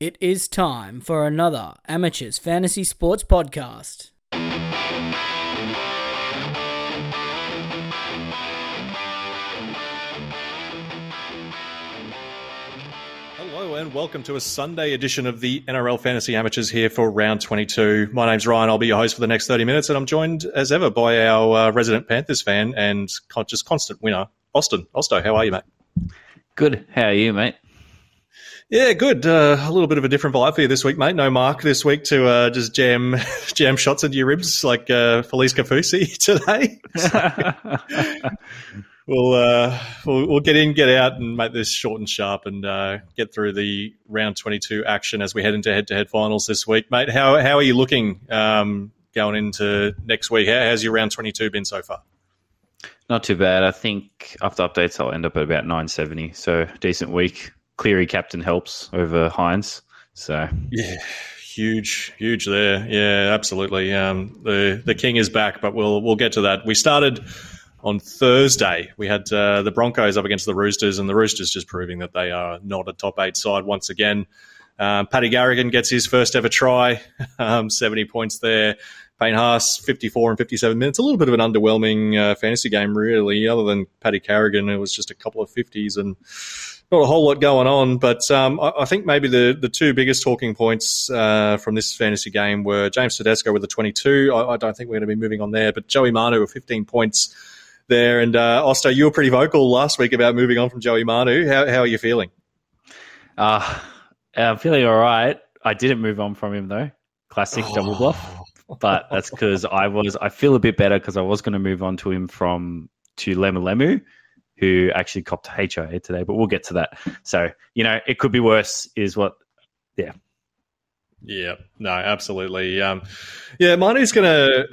It is time for another Amateurs Fantasy Sports Podcast. Hello and welcome to a Sunday edition of the NRL Fantasy Amateurs here for round 22. My name's Ryan. I'll be your host for the next 30 minutes, and I'm joined as ever by our uh, resident Panthers fan and con- just constant winner, Austin. Osto, how are you, mate? Good. How are you, mate? Yeah, good. Uh, a little bit of a different vibe for you this week, mate. No Mark this week to uh, just jam jam shots into your ribs like uh, Felise Kaufusi today. So we'll, uh, we'll we'll get in, get out, and make this short and sharp, and uh, get through the round twenty two action as we head into head to head finals this week, mate. How how are you looking um, going into next week? How, how's your round twenty two been so far? Not too bad. I think after updates, I'll end up at about 970. So decent week. Cleary captain helps over Hynes. So Yeah, huge, huge there. Yeah, absolutely. Um, the the king is back, but we'll we'll get to that. We started on Thursday. We had uh, the Broncos up against the Roosters, and the Roosters just proving that they are not a top eight side once again. Um, Paddy Carrigan gets his first ever try, um, 70 points there. Payne Haas, 54 and 57 minutes. A little bit of an underwhelming uh, fantasy game, really, other than Paddy Carrigan. It was just a couple of 50s and not a whole lot going on. But um, I, I think maybe the, the two biggest talking points uh, from this fantasy game were James Tedesco with a 22. I, I don't think we're going to be moving on there, but Joey Manu with 15 points there. And uh, Osto, you were pretty vocal last week about moving on from Joey Manu. How, how are you feeling? uh, I'm feeling all right. I didn't move on from him, though. Classic double bluff. But that's because I was, I feel a bit better because I was going to move on to him from to Lemuelu, who actually copped HIA today, but we'll get to that. So, you know, it could be worse, is what, yeah. Yeah, no, absolutely. Um, yeah, Manu's going to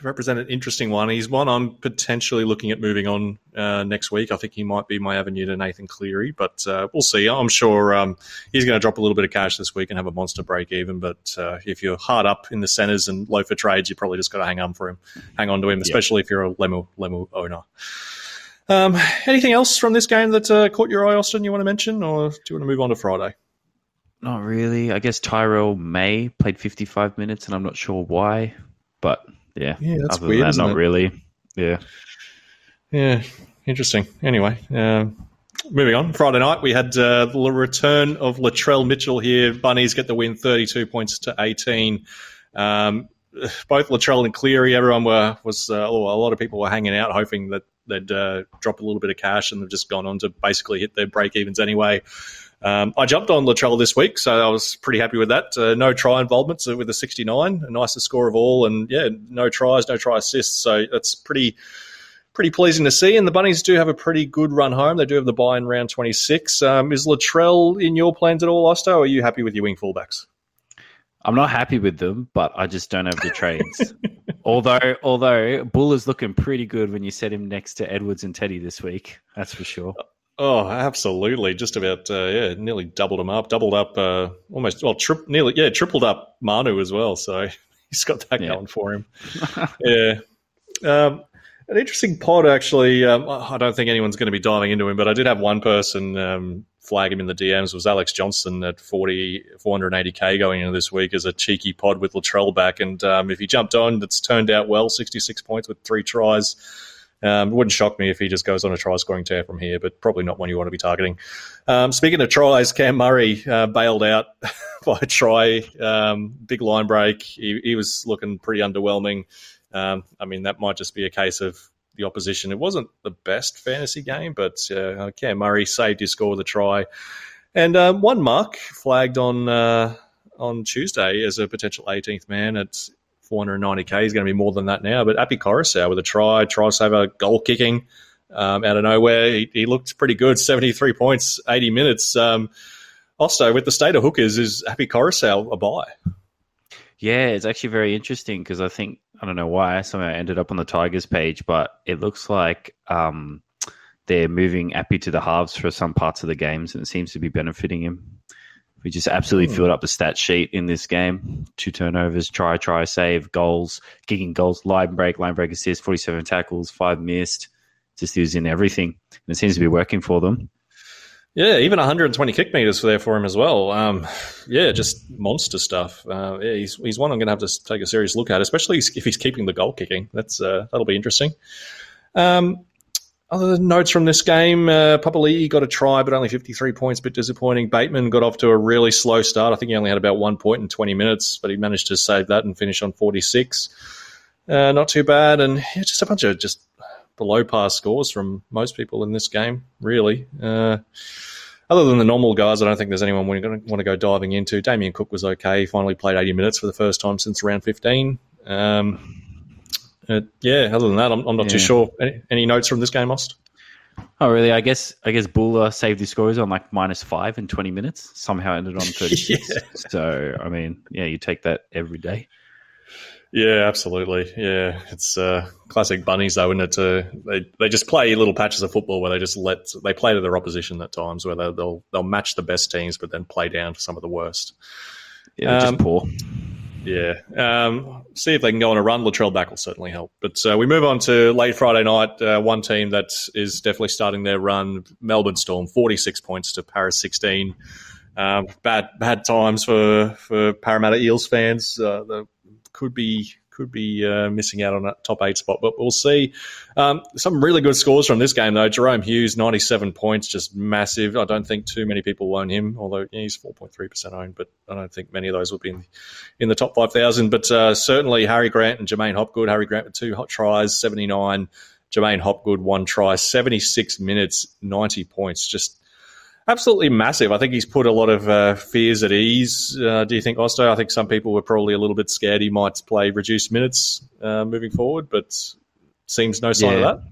represent an interesting one. He's one I'm potentially looking at moving on uh, next week. I think he might be my avenue to Nathan Cleary, but uh, we'll see. I'm sure um, he's going to drop a little bit of cash this week and have a monster break even. But uh, if you're hard up in the centres and low for trades, you probably just got to hang on for him, hang on to him, especially if you're a Lemu Lemu owner. Um, anything else from this game that uh, caught your eye, Austin? You want to mention, or do you want to move on to Friday? Not really. I guess Terrell May played 55 minutes, and I'm not sure why. But yeah, Yeah, that's other weird, than that, not it? really. Yeah. Yeah, interesting. Anyway, um, moving on. Friday night, we had uh, the return of Latrell Mitchell here. Bunnies get the win 32 points to 18. Um, both Latrell and Cleary, everyone were was uh, a lot of people were hanging out, hoping that they'd uh, drop a little bit of cash, and they've just gone on to basically hit their break evens anyway. Um, I jumped on Latrell this week, so I was pretty happy with that. Uh, no try involvement so with a 69, a nicest score of all, and yeah, no tries, no try assists. So that's pretty pretty pleasing to see. And the Bunnies do have a pretty good run home. They do have the buy in round 26. Um, is Latrell in your plans at all, Osto? Or are you happy with your wing fullbacks? I'm not happy with them, but I just don't have the trades. although, although Bull is looking pretty good when you set him next to Edwards and Teddy this week. That's for sure. Oh, absolutely! Just about, uh, yeah, nearly doubled him up, doubled up, uh, almost, well, tri- nearly, yeah, tripled up Manu as well. So he's got that Yeah. going for him. yeah. Um, an interesting pod, actually. Um, I don't think anyone's going to be diving into him, but I did have one person um, flag him in the DMs. Was Alex Johnson at 40, 480k going into this week as a cheeky pod with Latrell back, and um, if he jumped on, that's turned out well. 66 points with three tries. Um, it wouldn't shock me if he just goes on a try scoring tear from here, but probably not one you want to be targeting. Um, speaking of tries, Cam Murray uh, bailed out by a try, um, big line break. He, he was looking pretty underwhelming. Um, I mean, that might just be a case of the opposition. It wasn't the best fantasy game, but uh, Cam Murray saved his score with a try. And um, one mark flagged on uh, on Tuesday as a potential 18th man at 490k. He's going to be more than that now. But Api Koroisau with a try, try saver, goal kicking um, out of nowhere. He, he looked pretty good. 73 points, 80 minutes. Um, also, with the state of hookers, is Api Koroisau a buy? Yeah, it's actually very interesting because I think I don't know why I somehow ended up on the Tigers page, but it looks like um, they're moving Api to the halves for some parts of the games, and it seems to be benefiting him. We just absolutely Hmm. filled up the stat sheet in this game. Two turnovers, try, try, save, goals, kicking goals, line break, line break assist, 47 tackles, five missed. Just he was in everything. And it seems to be working for them. Yeah, even 120 kick meters there for him as well. Um, yeah, just monster stuff. Uh, yeah, he's, he's one I'm going to have to take a serious look at, especially if he's keeping the goal kicking. That's uh, that'll be interesting. Um, other notes from this game, uh, Papali'i got a try, but only 53 points, bit disappointing. Bateman got off to a really slow start. I think he only had about one point in 20 minutes, but he managed to save that and finish on 46. Uh, not too bad, and yeah, just a bunch of just below par scores from most people in this game, really. Uh, other than the normal guys, I don't think there's anyone we're going to want to go diving into. Damien Cook was okay. He finally played 80 minutes for the first time since round 15. Um, uh, yeah, other than that, I'm, I'm not Yeah. too sure. Any, any notes from this game, Ost? Oh, really? I guess I guess Buller saved his scores on like minus five in 20 minutes. Somehow ended on 36. Yeah. So, I mean, yeah, you take that every day. Yeah, absolutely. Yeah, it's uh, classic bunnies, though, isn't it? To, they they just play little patches of football where they just let they play to their opposition at times, where they, they'll they'll match the best teams, but then play down to some of the worst. Yeah, they're Um, just poor. Yeah. Um, see if they can go on a run. Latrell back will certainly help. But uh, we move on to late Friday night. Uh, one team that is definitely starting their run, Melbourne Storm, 46 points to Parra 16. Um, bad bad times for, for Parramatta Eels fans. Uh, the, could be could be uh, missing out on a top eight spot, but we'll see. Um, some really good scores from this game, though. Jahrome Hughes, 97 points, just massive. I don't think too many people own him, although yeah, he's 4.3% owned, but I don't think many of those will be in, in the top 5,000. But uh, certainly Harry Grant and J'maine Hopgood. Harry Grant with two hot tries, 79. J'maine Hopgood, one try, 76 minutes, 90 points. Just absolutely massive. I think he's put a lot of uh, fears at ease. Uh, do you think, Osto? I think some people were probably a little bit scared he might play reduced minutes uh, moving forward, but seems no sign Yeah. of that.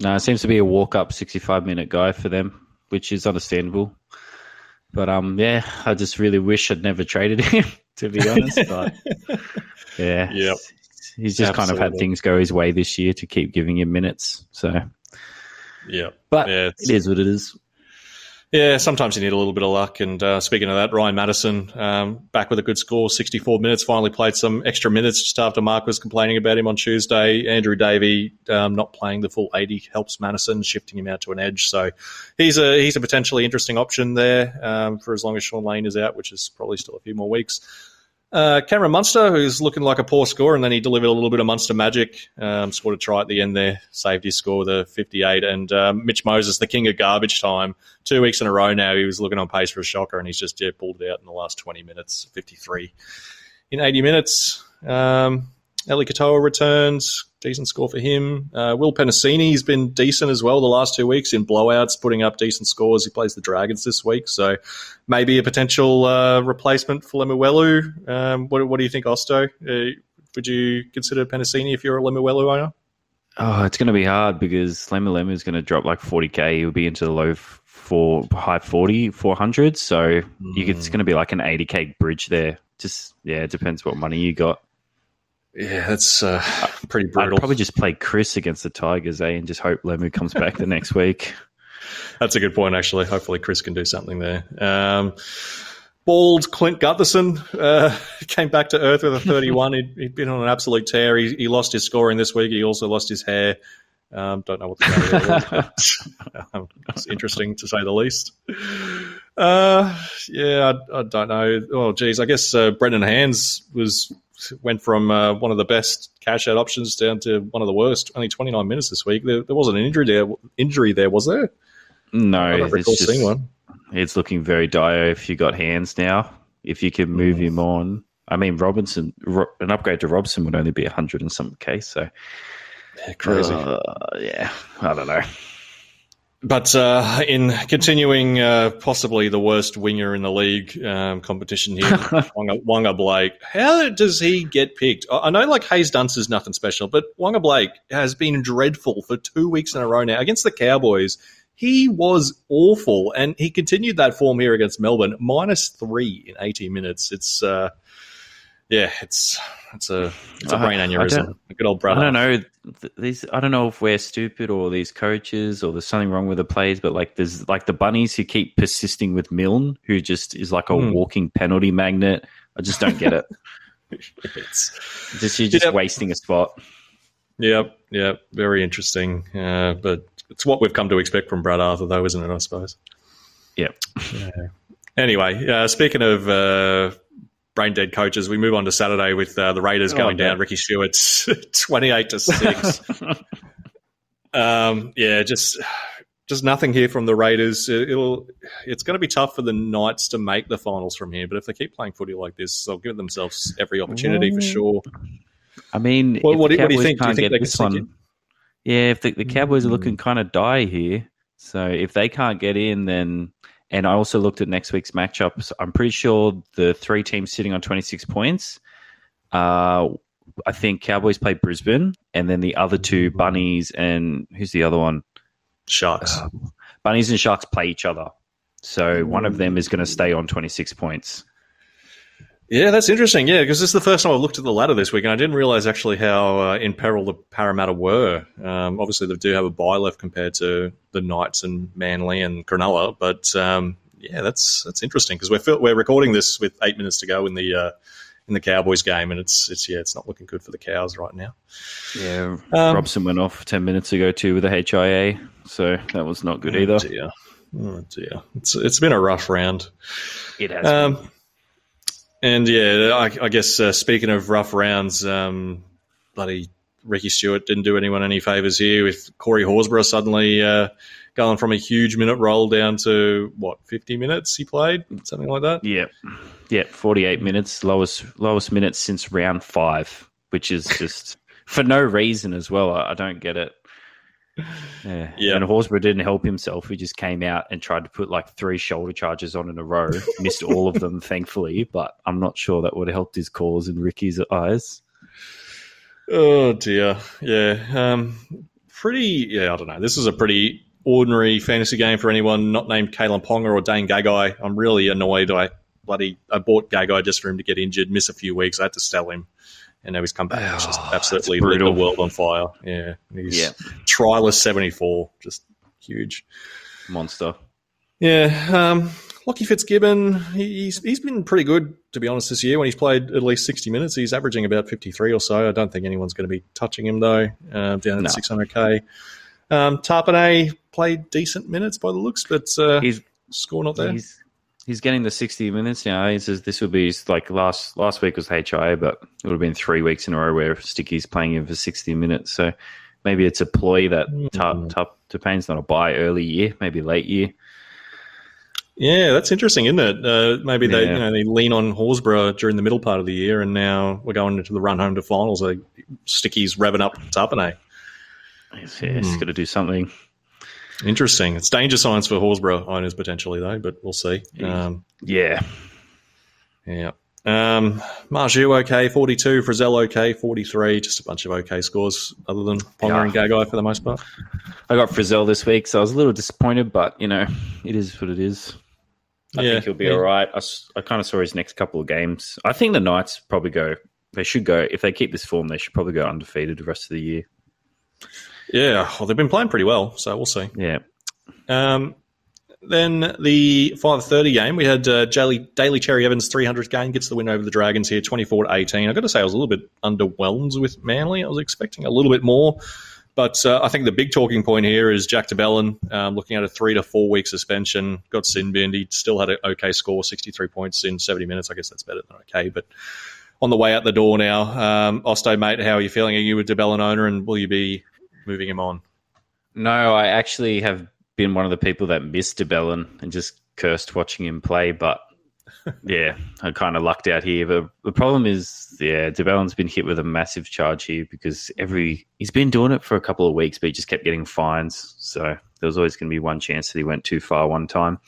No, it seems to be a walk up 65 minute guy for them, which is understandable. But um, yeah, I just really wish I'd never traded him, to be honest. But yeah, Yep. he's just kind of had things go his way this year to keep giving him minutes. So, Yeah. but Yeah, it is what it is. Yeah, sometimes you need a little bit of luck. And uh, speaking of that, Ryan Matterson um, back with a good score, 64 minutes. Finally played some extra minutes just after Mark was complaining about him on Tuesday. Andrew Davey um, not playing the full 80 helps Matterson, shifting him out to an edge. So he's a he's a potentially interesting option there um, for as long as Shaun Lane is out, which is probably still a few more weeks. Uh, Cameron Munster, who's looking like a poor scorer, and then he delivered a little bit of Munster magic. Um, scored a try at the end there, saved his score, the 58. And um, Mitch Moses, the king of garbage time, two weeks in a row now, he was looking on pace for a shocker, and he's just yeah, pulled it out in the last 20 minutes, 53 in 80 minutes. Um, Eli Katoa returns, decent score for him. Uh, Will Penisini's been decent as well the last two weeks in blowouts, putting up decent scores. He plays the Dragons this week, so maybe a potential uh, replacement for Lemuelu. Um, what, what do you think, Osto? Uh, would you consider Penisini if you're a Lemuelu owner? Oh, it's going to be hard because Lemuelu is going to drop like 40k. He'll be into the low for high 40, 400. So you could, it's going to be like an 80k bridge there. Just, yeah, it depends what money you got. Yeah, that's uh, pretty I'd brutal. probably just play Chris against the Tigers, eh, and just hope Lemu comes back the next week. That's a good point, actually. Hopefully, Chris can do something there. Um, bald Clint Gutherson uh, came back to earth with a 31. he'd, he'd been on an absolute tear. He, he lost his scoring this week. He also lost his hair. Um, don't know what the was. um, it's interesting to say the least. Uh, yeah, I, I don't know. Oh, geez, I guess uh, Brendan Hands was went from uh, one of the best cash out options down to one of the worst. Only 29 minutes this week. There, there wasn't an injury there. Injury there was there? No, I don't it's, recall just, seeing one. it's looking very dire if you got hands now. If you can move him on. I mean, Robinson, Ro- an upgrade to Robson would only be 100 and some case. So, Yeah, crazy. uh, yeah, I don't know. But uh, in continuing uh, possibly the worst winger in the league um, competition here, Waqa, Waqa Blake, how does he get picked? I know like Haze Dunster is nothing special, but Waqa Blake has been dreadful for two weeks in a row now against the Cowboys. He was awful, and he continued that form here against Melbourne, minus three in eighty minutes. It's uh, yeah, it's it's a it's a I- brain aneurysm. A good old brother. I don't know. These I don't know if we're stupid or these coaches or there's something wrong with the plays, but like there's like the bunnies who keep persisting with Milne, who just is like a Hmm. walking penalty magnet. I just don't get it. It's, just you're just Yep. wasting a spot. Yep, yep, very interesting. Uh, but it's what we've come to expect from Brad Arthur, though, isn't it? I suppose. Yep. Anyway, uh, speaking of uh, brain dead coaches, we move on to Saturday with uh, the Raiders Oh, going yeah. down. Ricky Stuart's twenty-eight to six. um, yeah, just just nothing here from the Raiders. It- It'll it's going to be tough for the Knights to make the finals from here. But if they keep playing footy like this, they'll give themselves every opportunity for sure. I mean, Well, what do- what do you think? Do you think they can this one- in? Yeah, if the, the Cowboys are Mm. looking kind of die here, so if they can't get in, then and I also looked at next week's matchups. I'm pretty sure the three teams sitting on 26 points. Uh, I think Cowboys play Brisbane, and then the other two Bunnies and who's the other one? Sharks. Bunnies and Sharks play each other. So one of them is going to stay on 26 points. Yeah, that's interesting. Yeah, because this is the first time I've looked at the ladder this week, and I didn't realize actually how uh, in peril the Parramatta were. Um, obviously, they do have a bye left compared to the Knights and Manly and Cronulla, but um, yeah, that's that's interesting because we're we're recording this with eight minutes to go in the uh, in the Cowboys game, and it's it's yeah, it's not looking good for the Cows right now. Yeah, Um, Robson went off 10 minutes ago too with a HIA, so that was not good either. Oh dear. Oh dear. It's it's been a rough round. It has. And yeah, I, I guess uh, speaking of rough rounds, um, bloody Ricky Stuart didn't do anyone any favors here with Corey Horsburgh suddenly uh, going from a huge minute roll down to what fifty minutes he played, something like that. Yeah, yeah, forty-eight minutes, lowest lowest minutes since round five, which is just for no reason as well. I, I don't get it. Yeah, Yeah. And Horsburgh didn't help himself. He just came out and tried to put like three shoulder charges on in a row. Missed all of them, thankfully, but I'm not sure that would have helped his cause in Ricky's eyes. Oh dear, yeah, um, pretty. Yeah, I don't know. This is a pretty ordinary fantasy game for anyone not named Kalyn Ponga or Dane Gagai. I'm really annoyed. I bloody I bought Gagai just for him to get injured, miss a few weeks. I had to sell him, and now he's come back. It's just Oh, absolutely lit the brutal. world on fire. Yeah, he's Yeah. triless 74, just huge. Monster. Yeah, um, Lockie Fitzgibbon, he- he's he's been pretty good to be honest this year. When he's played at least sixty minutes, he's averaging about fifty three or so. I don't think anyone's going to be touching him though. Uh, down at six hundred k. Um, Tapine played decent minutes by the looks, but uh, He's score not there. He's he's getting the sixty minutes now. He says this would be his, like last last week was HIA, but it would have been three weeks in a row where Sticky's playing him for sixty minutes. So maybe it's a ploy that Mm. top Pain's not a buy early year, maybe late year. Yeah, that's interesting, isn't it? Uh, maybe they Yeah. you know they lean on Horsburgh during the middle part of the year, and now we're going into the run home to finals. Like Sticky's revving up Tapine. He's, yeah, he's Hmm. got to do something. Interesting. It's danger signs for Horsburgh owners potentially though, but we'll see. Yeah. Um, Yeah, Yeah. Um, Marju okay, 42. Frizell okay, 43. Just a bunch of okay scores other than Ponga and Gagai for the most part. I got Frizell this week, so I was a little disappointed, but you know, it is what it is. I Yeah, think he'll be yeah. all right. I, kind of saw his next couple of games. I think the Knights probably go. They should go if they keep this form. They should probably go undefeated the rest of the year. Yeah, well, they've been playing pretty well, so we'll see. Yeah, Um, then the 5.30 game, we had uh, Daly, Daly Cherry Evans 300 game, gets the win over the Dragons here, 24 to 18. I've got to say, I was a little bit underwhelmed with Manly. I was expecting a little bit more. But uh, I think the big talking point here is Jack de Belin um, looking at a three to four week suspension, got sin binned. He still had an okay score, 63 points in 70 minutes. I guess that's better than okay. But on the way out the door now, um, Osto, mate, how are you feeling? Are you a DeBellin owner and will you be moving him on? No, I actually have been one of the people that missed de Belin and just cursed watching him play. But yeah, I kind of lucked out here. But the problem is, yeah, de Belin's been hit with a massive charge here because every he's been doing it for a couple of weeks, but he just kept getting fines. So there was always going to be one chance that he went too far one time.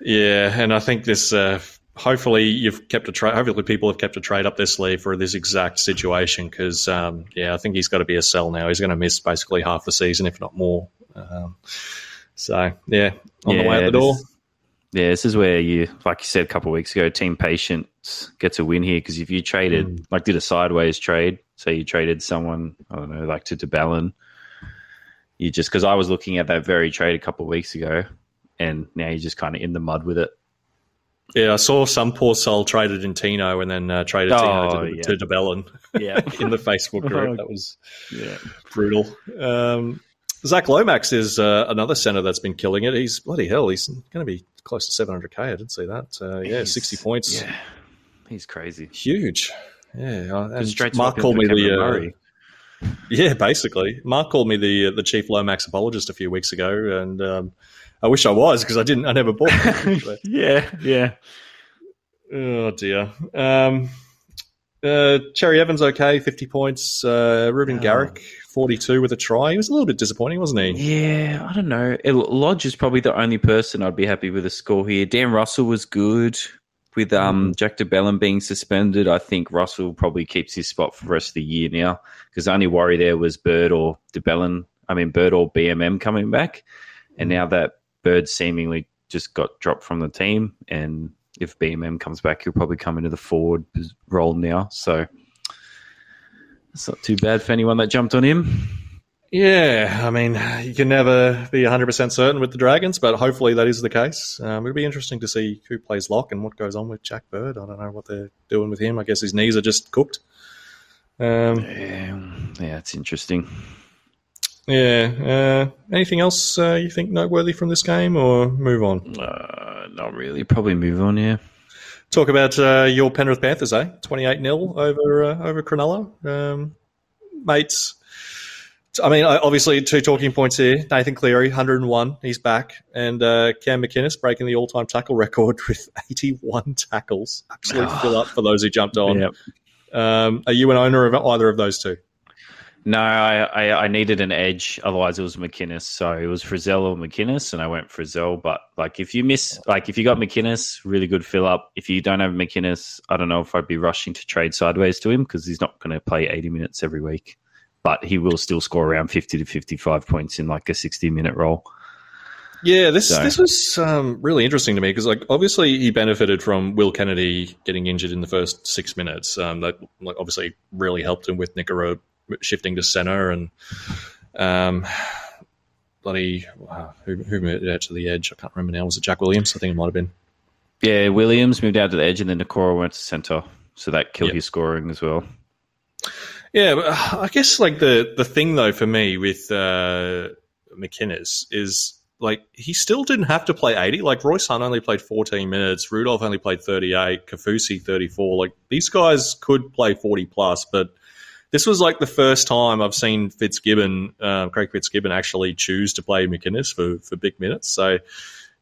Yeah, and I think this. Uh, hopefully, you've kept a trade. Hopefully, people have kept a trade up their sleeve for this exact situation because, um, yeah, I think he's got to be a sell now. He's going to miss basically half the season, if not more. Um, so, yeah, on the way out the this- door. Yeah, this is where you, like you said a couple of weeks ago, team patience gets a win here because if you traded, Mm. like did a sideways trade, say you traded someone, I don't know, like to de Belin, you just, because I was looking at that very trade a couple of weeks ago and now you're just kind of in the mud with it. Yeah, I saw some poor soul traded in Tino and then uh, traded Tino Oh, to, yeah. to de Belin Yeah. in the Facebook group. That was yeah. brutal. Um, Zach Lomax is uh, another center that's been killing it. He's bloody hell. He's going to be close to 700k. I didn't see that. Uh, yeah, He's- 60 points. Yeah, he's crazy. Huge. Yeah. uh, And Mark called me the. Uh, yeah, basically. Mark called me the the chief Lomax apologist a few weeks ago, and um, I wish I was because I didn't. I never bought. Yeah, yeah. oh dear. Um, uh, Cherry Evans okay, fifty points. Uh, Reuben Oh. Garrick forty two with a try. He was a little bit disappointing, wasn't he? Yeah, I don't know. It- Lodge is probably the only person I'd be happy with a score here. Dan Russell was good. With um, Jack de Belin being suspended, I think Russell probably keeps his spot for the rest of the year now because the only worry there was Bird or DeBellin. I mean, Bird or BMM coming back. And now that Bird seemingly just got dropped from the team, and if BMM comes back, he'll probably come into the forward role now. So it's not too bad for anyone that jumped on him. Yeah, I mean, you can never be 100% certain with the Dragons, but hopefully that is the case. Um, it'll be interesting to see who plays lock and what goes on with Jack Bird. I don't know what they're doing with him. I guess his knees are just cooked. Um, Yeah, yeah, it's interesting. Yeah. Uh, anything else uh, you think noteworthy from this game, or move on? Uh, not really. Probably move on. Yeah. Talk about uh, your Penrith Panthers, eh? 28 0 over uh, over Cronulla. Um, mates, I mean, obviously, two talking points here. Nathan Cleary, 101, he's back. And uh, Cam McInnes breaking the all time tackle record with 81 tackles. Absolute Oh. fill up for those who jumped on. Yep. Um, are you an owner of either of those two? No, I, I I needed an edge. Otherwise, it was McInnes. So it was Frizell or McInnes, and I went Frizell. But like, if you miss, like, if you got McInnes, really good fill up. If you don't have McInnes, I don't know if I'd be rushing to trade sideways to him because he's not going to play eighty minutes every week. But he will still score around fifty to fifty-five points in like a sixty-minute role. Yeah, this So- this was um, really interesting to me because, like, obviously he benefited from Will Kennedy getting injured in the first six minutes. Um, that like, obviously really helped him with Nikora shifting to center and um, bloody wow, who who moved out to the edge? I can't remember now. Was it Jack Williams? I think it might have been. Yeah, Williams moved out to the edge, and then Nikora went to center, so that killed Yep. his scoring as well. Yeah, but uh, I guess like the the thing though for me with uh, McInnes is like he still didn't have to play eighty. Like Royce Hunt only played fourteen minutes, Rudolf only played thirty eight, Kaufusi thirty four. Like these guys could play forty plus, but this was like the first time I've seen Fitzgibbon, uh, Craig Fitzgibbon, actually choose to play McInnes for for big minutes. So.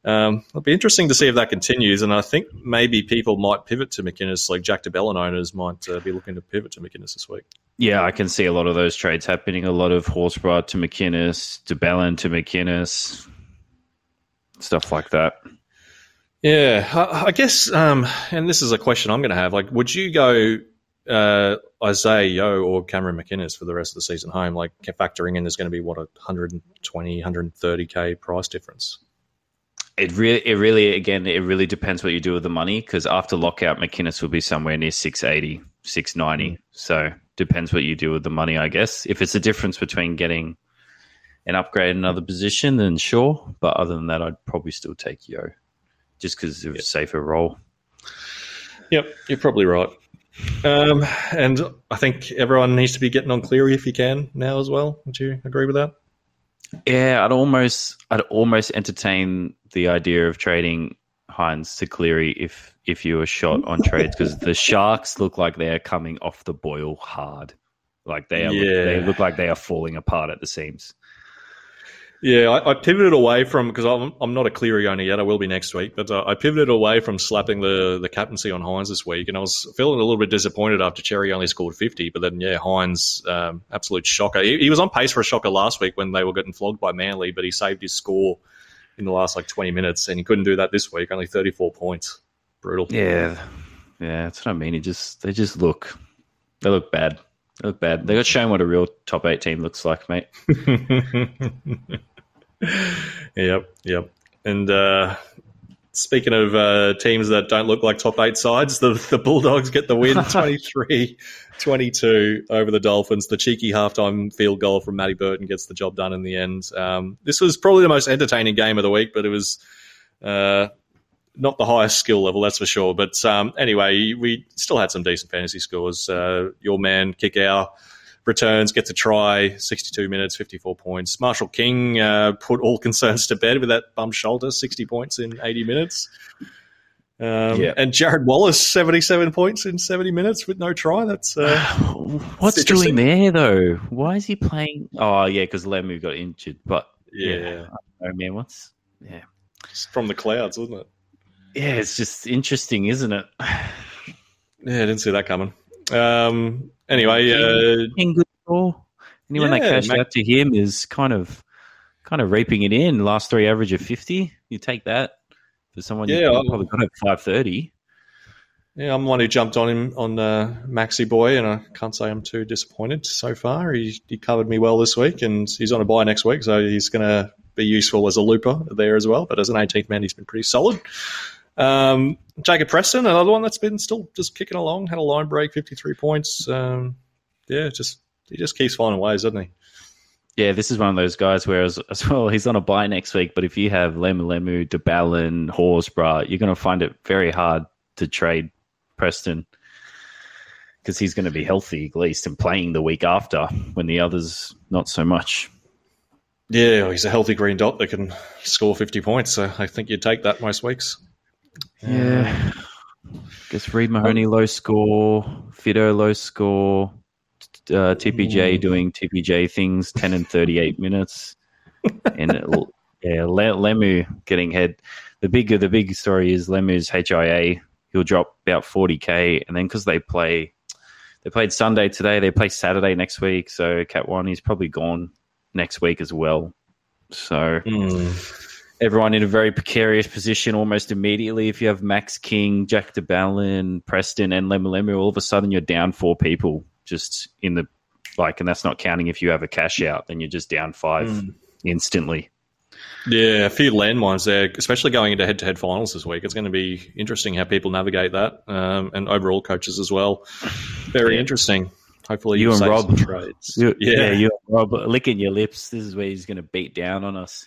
Um, it'll be interesting to see if that continues, and I think maybe people might pivot to McInnes, like Jack de Belin owners might uh, be looking to pivot to McInnes this week. Yeah, I can see a lot of those trades happening. A lot of Horsburgh to McInnes, to Bellin to McInnes, stuff like that. Yeah, I, I guess, um, and this is a question I'm going to have. Like, would you go uh, Isaiah Yeo or Cameron McInnes for the rest of the season home? Like, factoring in there's going to be what a 120, 130k price difference. It really, it really, again, it really depends what you do with the money. Because after lockout, McInnes will be somewhere near 680, 690. So depends what you do with the money, I guess. If it's a difference between getting an upgrade in another position, then sure. But other than that, I'd probably still take Yeo, just because of a safer role. Yep, you're probably right. Um, and I think everyone needs to be getting on Cleary if you can now as well. Would you agree with that? Yeah, I'd almost I'd almost entertain the idea of trading Hynes to Cleary if if you were shot on trades because the Sharks look like they are coming off the boil hard. Like they are, Yeah. they look like they are falling apart at the seams. Yeah, I, I pivoted away from because I'm, I'm not a Cleary owner yet. I will be next week, but uh, I pivoted away from slapping the the captaincy on Hynes this week, and I was feeling a little bit disappointed after Cherry only scored 50. But then, yeah, Hynes, um, absolute shocker. He, he was on pace for a shocker last week when they were getting flogged by Manly, but he saved his score in the last like 20 minutes, and he couldn't do that this week. Only 34 points. Brutal. Yeah, yeah, that's what I mean. It just they just look they look bad. They look bad. They got shown what a real top eight team looks like, mate. yep, yep. And uh, speaking of uh, teams that don't look like top eight sides, the, the Bulldogs get the win 23 22 over the Dolphins. The cheeky halftime field goal from Matty Burton gets the job done in the end. Um, this was probably the most entertaining game of the week, but it was. Uh, not the highest skill level, that's for sure. But um, anyway, we still had some decent fantasy scores. Uh, your man Kikau returns, gets a try, 62 minutes, 54 points. Marshall King uh, put all concerns to bed with that bum shoulder, 60 points in 80 minutes. Um, Yeah. And Jarrod Wallace, 77 points in 70 minutes with no try. That's uh, What's doing there though? Why is he playing? Oh yeah, because Lemu got injured. But yeah, yeah, oh man, what's yeah, it's from the clouds, wasn't it? yeah? It's just interesting, isn't it? Yeah, I didn't see that coming. Um, anyway, uh, King good score. Anyone that cashed mate. out to him is kind of kind of reaping it in. Last three average of fifty. You take that for someone Yeah, you probably got at five thirty. Yeah, I'm the one who jumped on him on uh, Maxi Boy, and I can't say I'm too disappointed so far. He, he covered me well this week, and he's on a buy next week, so he's going to be useful as a looper there as well. But as an 18th man, he's been pretty solid. Um, Jacob Preston, another one that's been still just kicking along, had a line break, 53 points. Um, yeah, just he just keeps finding ways, doesn't he? Yeah, this is one of those guys where as, as well he's on a buy next week, but if you have Lemuelu, DeBallin, Horsburgh, you're going to find it very hard to trade Preston because he's going to be healthy at least and playing the week after when the others not so much. Yeah, he's a healthy green dot that can score 50 points, so I think you'd take that most weeks. Yeah. Guess Reed Mahoney low score, Fido low score, uh, TPJ doing TPJ things, ten and thirty eight minutes, and it- yeah, Le- Lemu getting head. The big the big story is Lemu's HIA. He'll drop about forty k, and then because they play, they played Sunday today, they play Saturday next week. So Cat One, he's probably gone next week as well. So everyone in a very precarious position almost immediately. If you have Max King, Jack de Belin, Preston, and Lemuelu, all of a sudden you're down four people just in the like, and that's not counting if you have a cash out, then you're just down five Mm. instantly. Yeah, a few landmines there, especially going into head-to-head finals this week. It's going to be interesting how people navigate that, um, and overall coaches as well. Very Yeah. interesting. Hopefully, you and Rob trades. You, yeah. yeah, you and Rob, licking your lips. This is where he's going to beat down on us.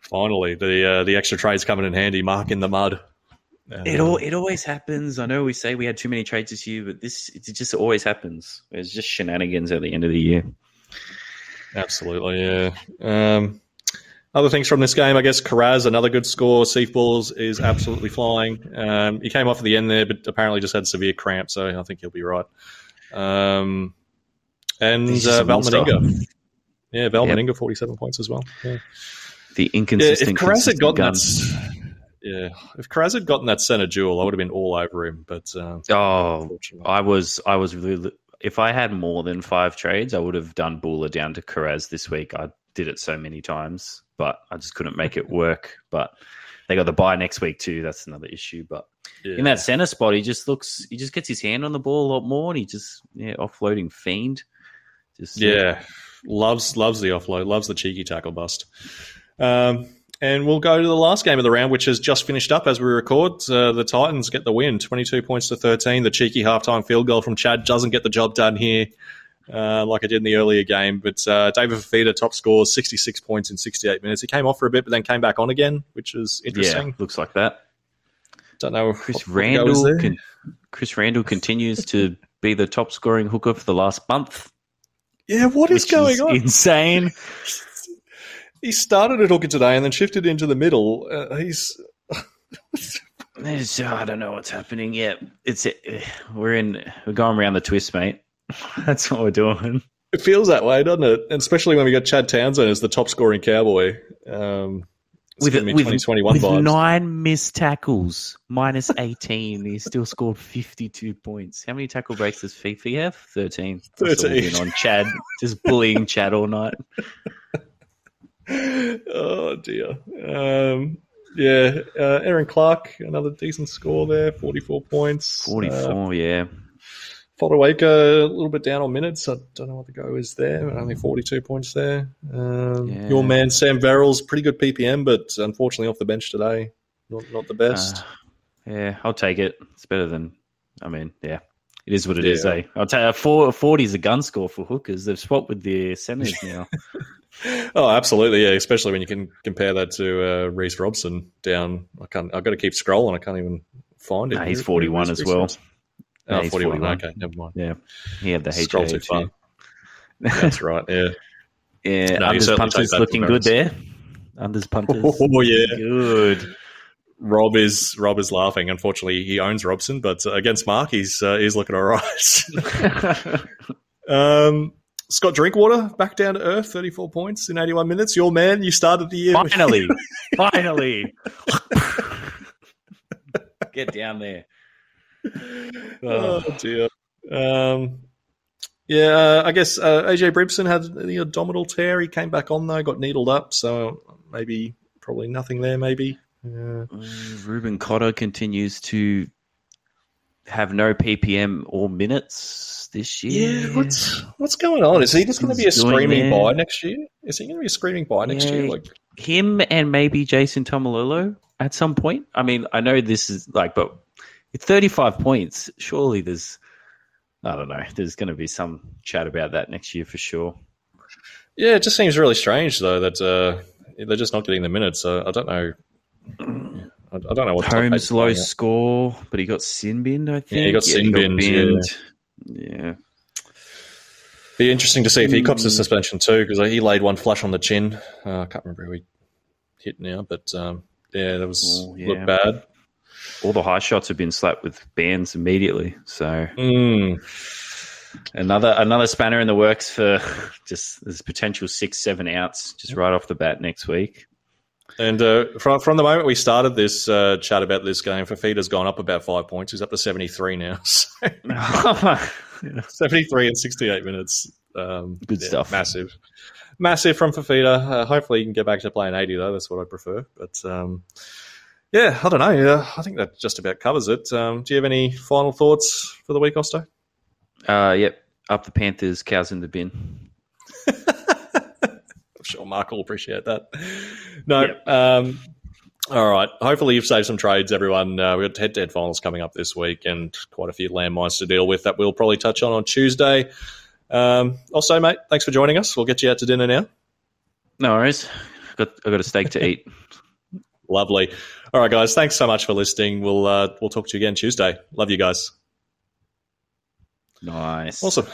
Finally the uh, the extra trades coming in handy. Mark in the mud. Um, It all it always happens. I know we say we had too many trades this year, but this it just always happens. It's just shenanigans at the end of the year. Absolutely, yeah. Um, other things from this game, I guess Kiraz, another good score. Seif Balls is absolutely flying. Um, he came off at the end there, but apparently just had severe cramp, so I think he'll be right. Um, and uh, a monster. Valmaninga. Yeah, Yep. Valmaninga, 47 points as well. Yeah, The yeah if inconsistent. Kiraz had gotten that, yeah, if Kiraz had gotten that center duel, I would have been all over him, but uh, Oh. I was I was really if I had more than five trades, I would have done Buller down to Kiraz this week. I did it so many times, but I just couldn't make it work. But they got the buy next week too. That's another issue. But yeah. in that center spot, he just looks he just gets his hand on the ball a lot more, and he just yeah offloading fiend. Just uh, Yeah, loves loves the offload, loves the cheeky tackle bust. Um, and we'll go to the last game of the round, which has just finished up as we record. Uh, the Titans get the win, twenty-two points to thirteen. The cheeky halftime field goal from Chad doesn't get the job done here, uh, like I did in the earlier game. But uh, David Fifita top scores, sixty-six points in sixty-eight minutes. He came off for a bit, but then came back on again, which is interesting. yeah, looks like that. Don't know. Chris is Randall con- Chris Randall continues to be the top scoring hooker for the last month. yeah, what is going on? Insane. He started at hooker today and then shifted into the middle. Uh, he's I don't know what's happening. Yeah, it's uh, we're in we're going around the twist, mate. That's what we're doing. It feels that way, doesn't it? And especially when we got Chad Townsend as the top scoring cowboy. Um, With, with, 2021 with vibes. nine missed tackles, minus eighteen, he still scored fifty-two points. How many tackle breaks does Fifi have? Thirteen. 13. on Chad, just bullying Chad all night. oh dear. Um, yeah, uh, Aaron Clark, another decent score there, 44 points. Uh, Forty-four. yeah. Fodawaker, a little bit down on minutes. I don't know what the go is there. but Only 42 points there. Um, Yeah. Your man Sam Verrills, pretty good PPM, but unfortunately off the bench today. Not, not the best. Uh, yeah, I'll take it. It's better than. I mean, yeah, it is what it is. Yeah. Eh? I'll take a four, 40 is a gun score for hookers. They've swapped with the centers now. Oh, absolutely, yeah. Especially when you can compare that to uh, Reece Robson down. I can't. I've got to keep scrolling. I can't even find it. Nah, he's 41 as well. Yeah, Oh, he's 41. 41. Okay, never mind. Yeah, he had the Scroll HA too far. That's right. Yeah. Yeah, No, Unders punters looking good there. Unders punters. Oh yeah. good. Rob is Rob is laughing. Unfortunately, he owns Robson, but against Mark, he's uh, he's looking all right. um, Scott Drinkwater back down to earth, thirty four points in eighty one minutes. Your man, you started the year. finally, finally. Get down there. oh dear. Um, yeah, uh, I guess uh, AJ Brimson had the abdominal tear. He came back on though, got needled up, so maybe probably nothing there. Maybe. Yeah. Mm, Reuben Cotter continues to have no PPM or minutes this year. Yeah, what's what's going on? Is he just going to be a screaming buy next year? Is he going to be a screaming buy next Yeah. year? Like, him and maybe Jason Taumalolo at some point. I mean, I know this is like, but 35 points, surely there's, I don't know, there's going to be some chat about that next year for sure. yeah, it just seems really strange though that uh, they're just not getting the minutes. So I don't know. I, I don't know what Holmes low score, but he got sin binned, I think. he got sin binned, binned. Yeah. Be interesting to see if he cops a Mm. suspension too, because he laid one flush on the chin. Uh, I can't remember who he hit now, but um, yeah, that was Oh, yeah. looked bad. All the high shots have been slapped with bans immediately. So Mm. another another spanner in the works for just there's potential six seven outs just right off the bat next week. And uh, from from the moment we started this uh, chat about this game, Fifita's gone up about five points. He's up to seventy three now. So seventy three in sixty eight minutes. Um, Good yeah, stuff. Massive, massive from Fifita. Uh, hopefully, he can get back to playing eighty though. That's what I prefer. But um, yeah, I don't know. Uh, I think that just about covers it. Um, do you have any final thoughts for the week, Osto? Uh, yep, up the Panthers, cows in the bin. Sure Mark will appreciate that. No. Um, all right. Hopefully, you've saved some trades, everyone. Uh, we've got head to head finals coming up this week and quite a few landmines to deal with that we'll probably touch on on Tuesday. Um, also, mate, thanks for joining us. We'll get you out to dinner now. No worries. Got I got a steak to eat. Lovely. All right, guys. Thanks so much for listening. We'll uh, we'll talk to you again Tuesday. Love you guys. Nice. Awesome.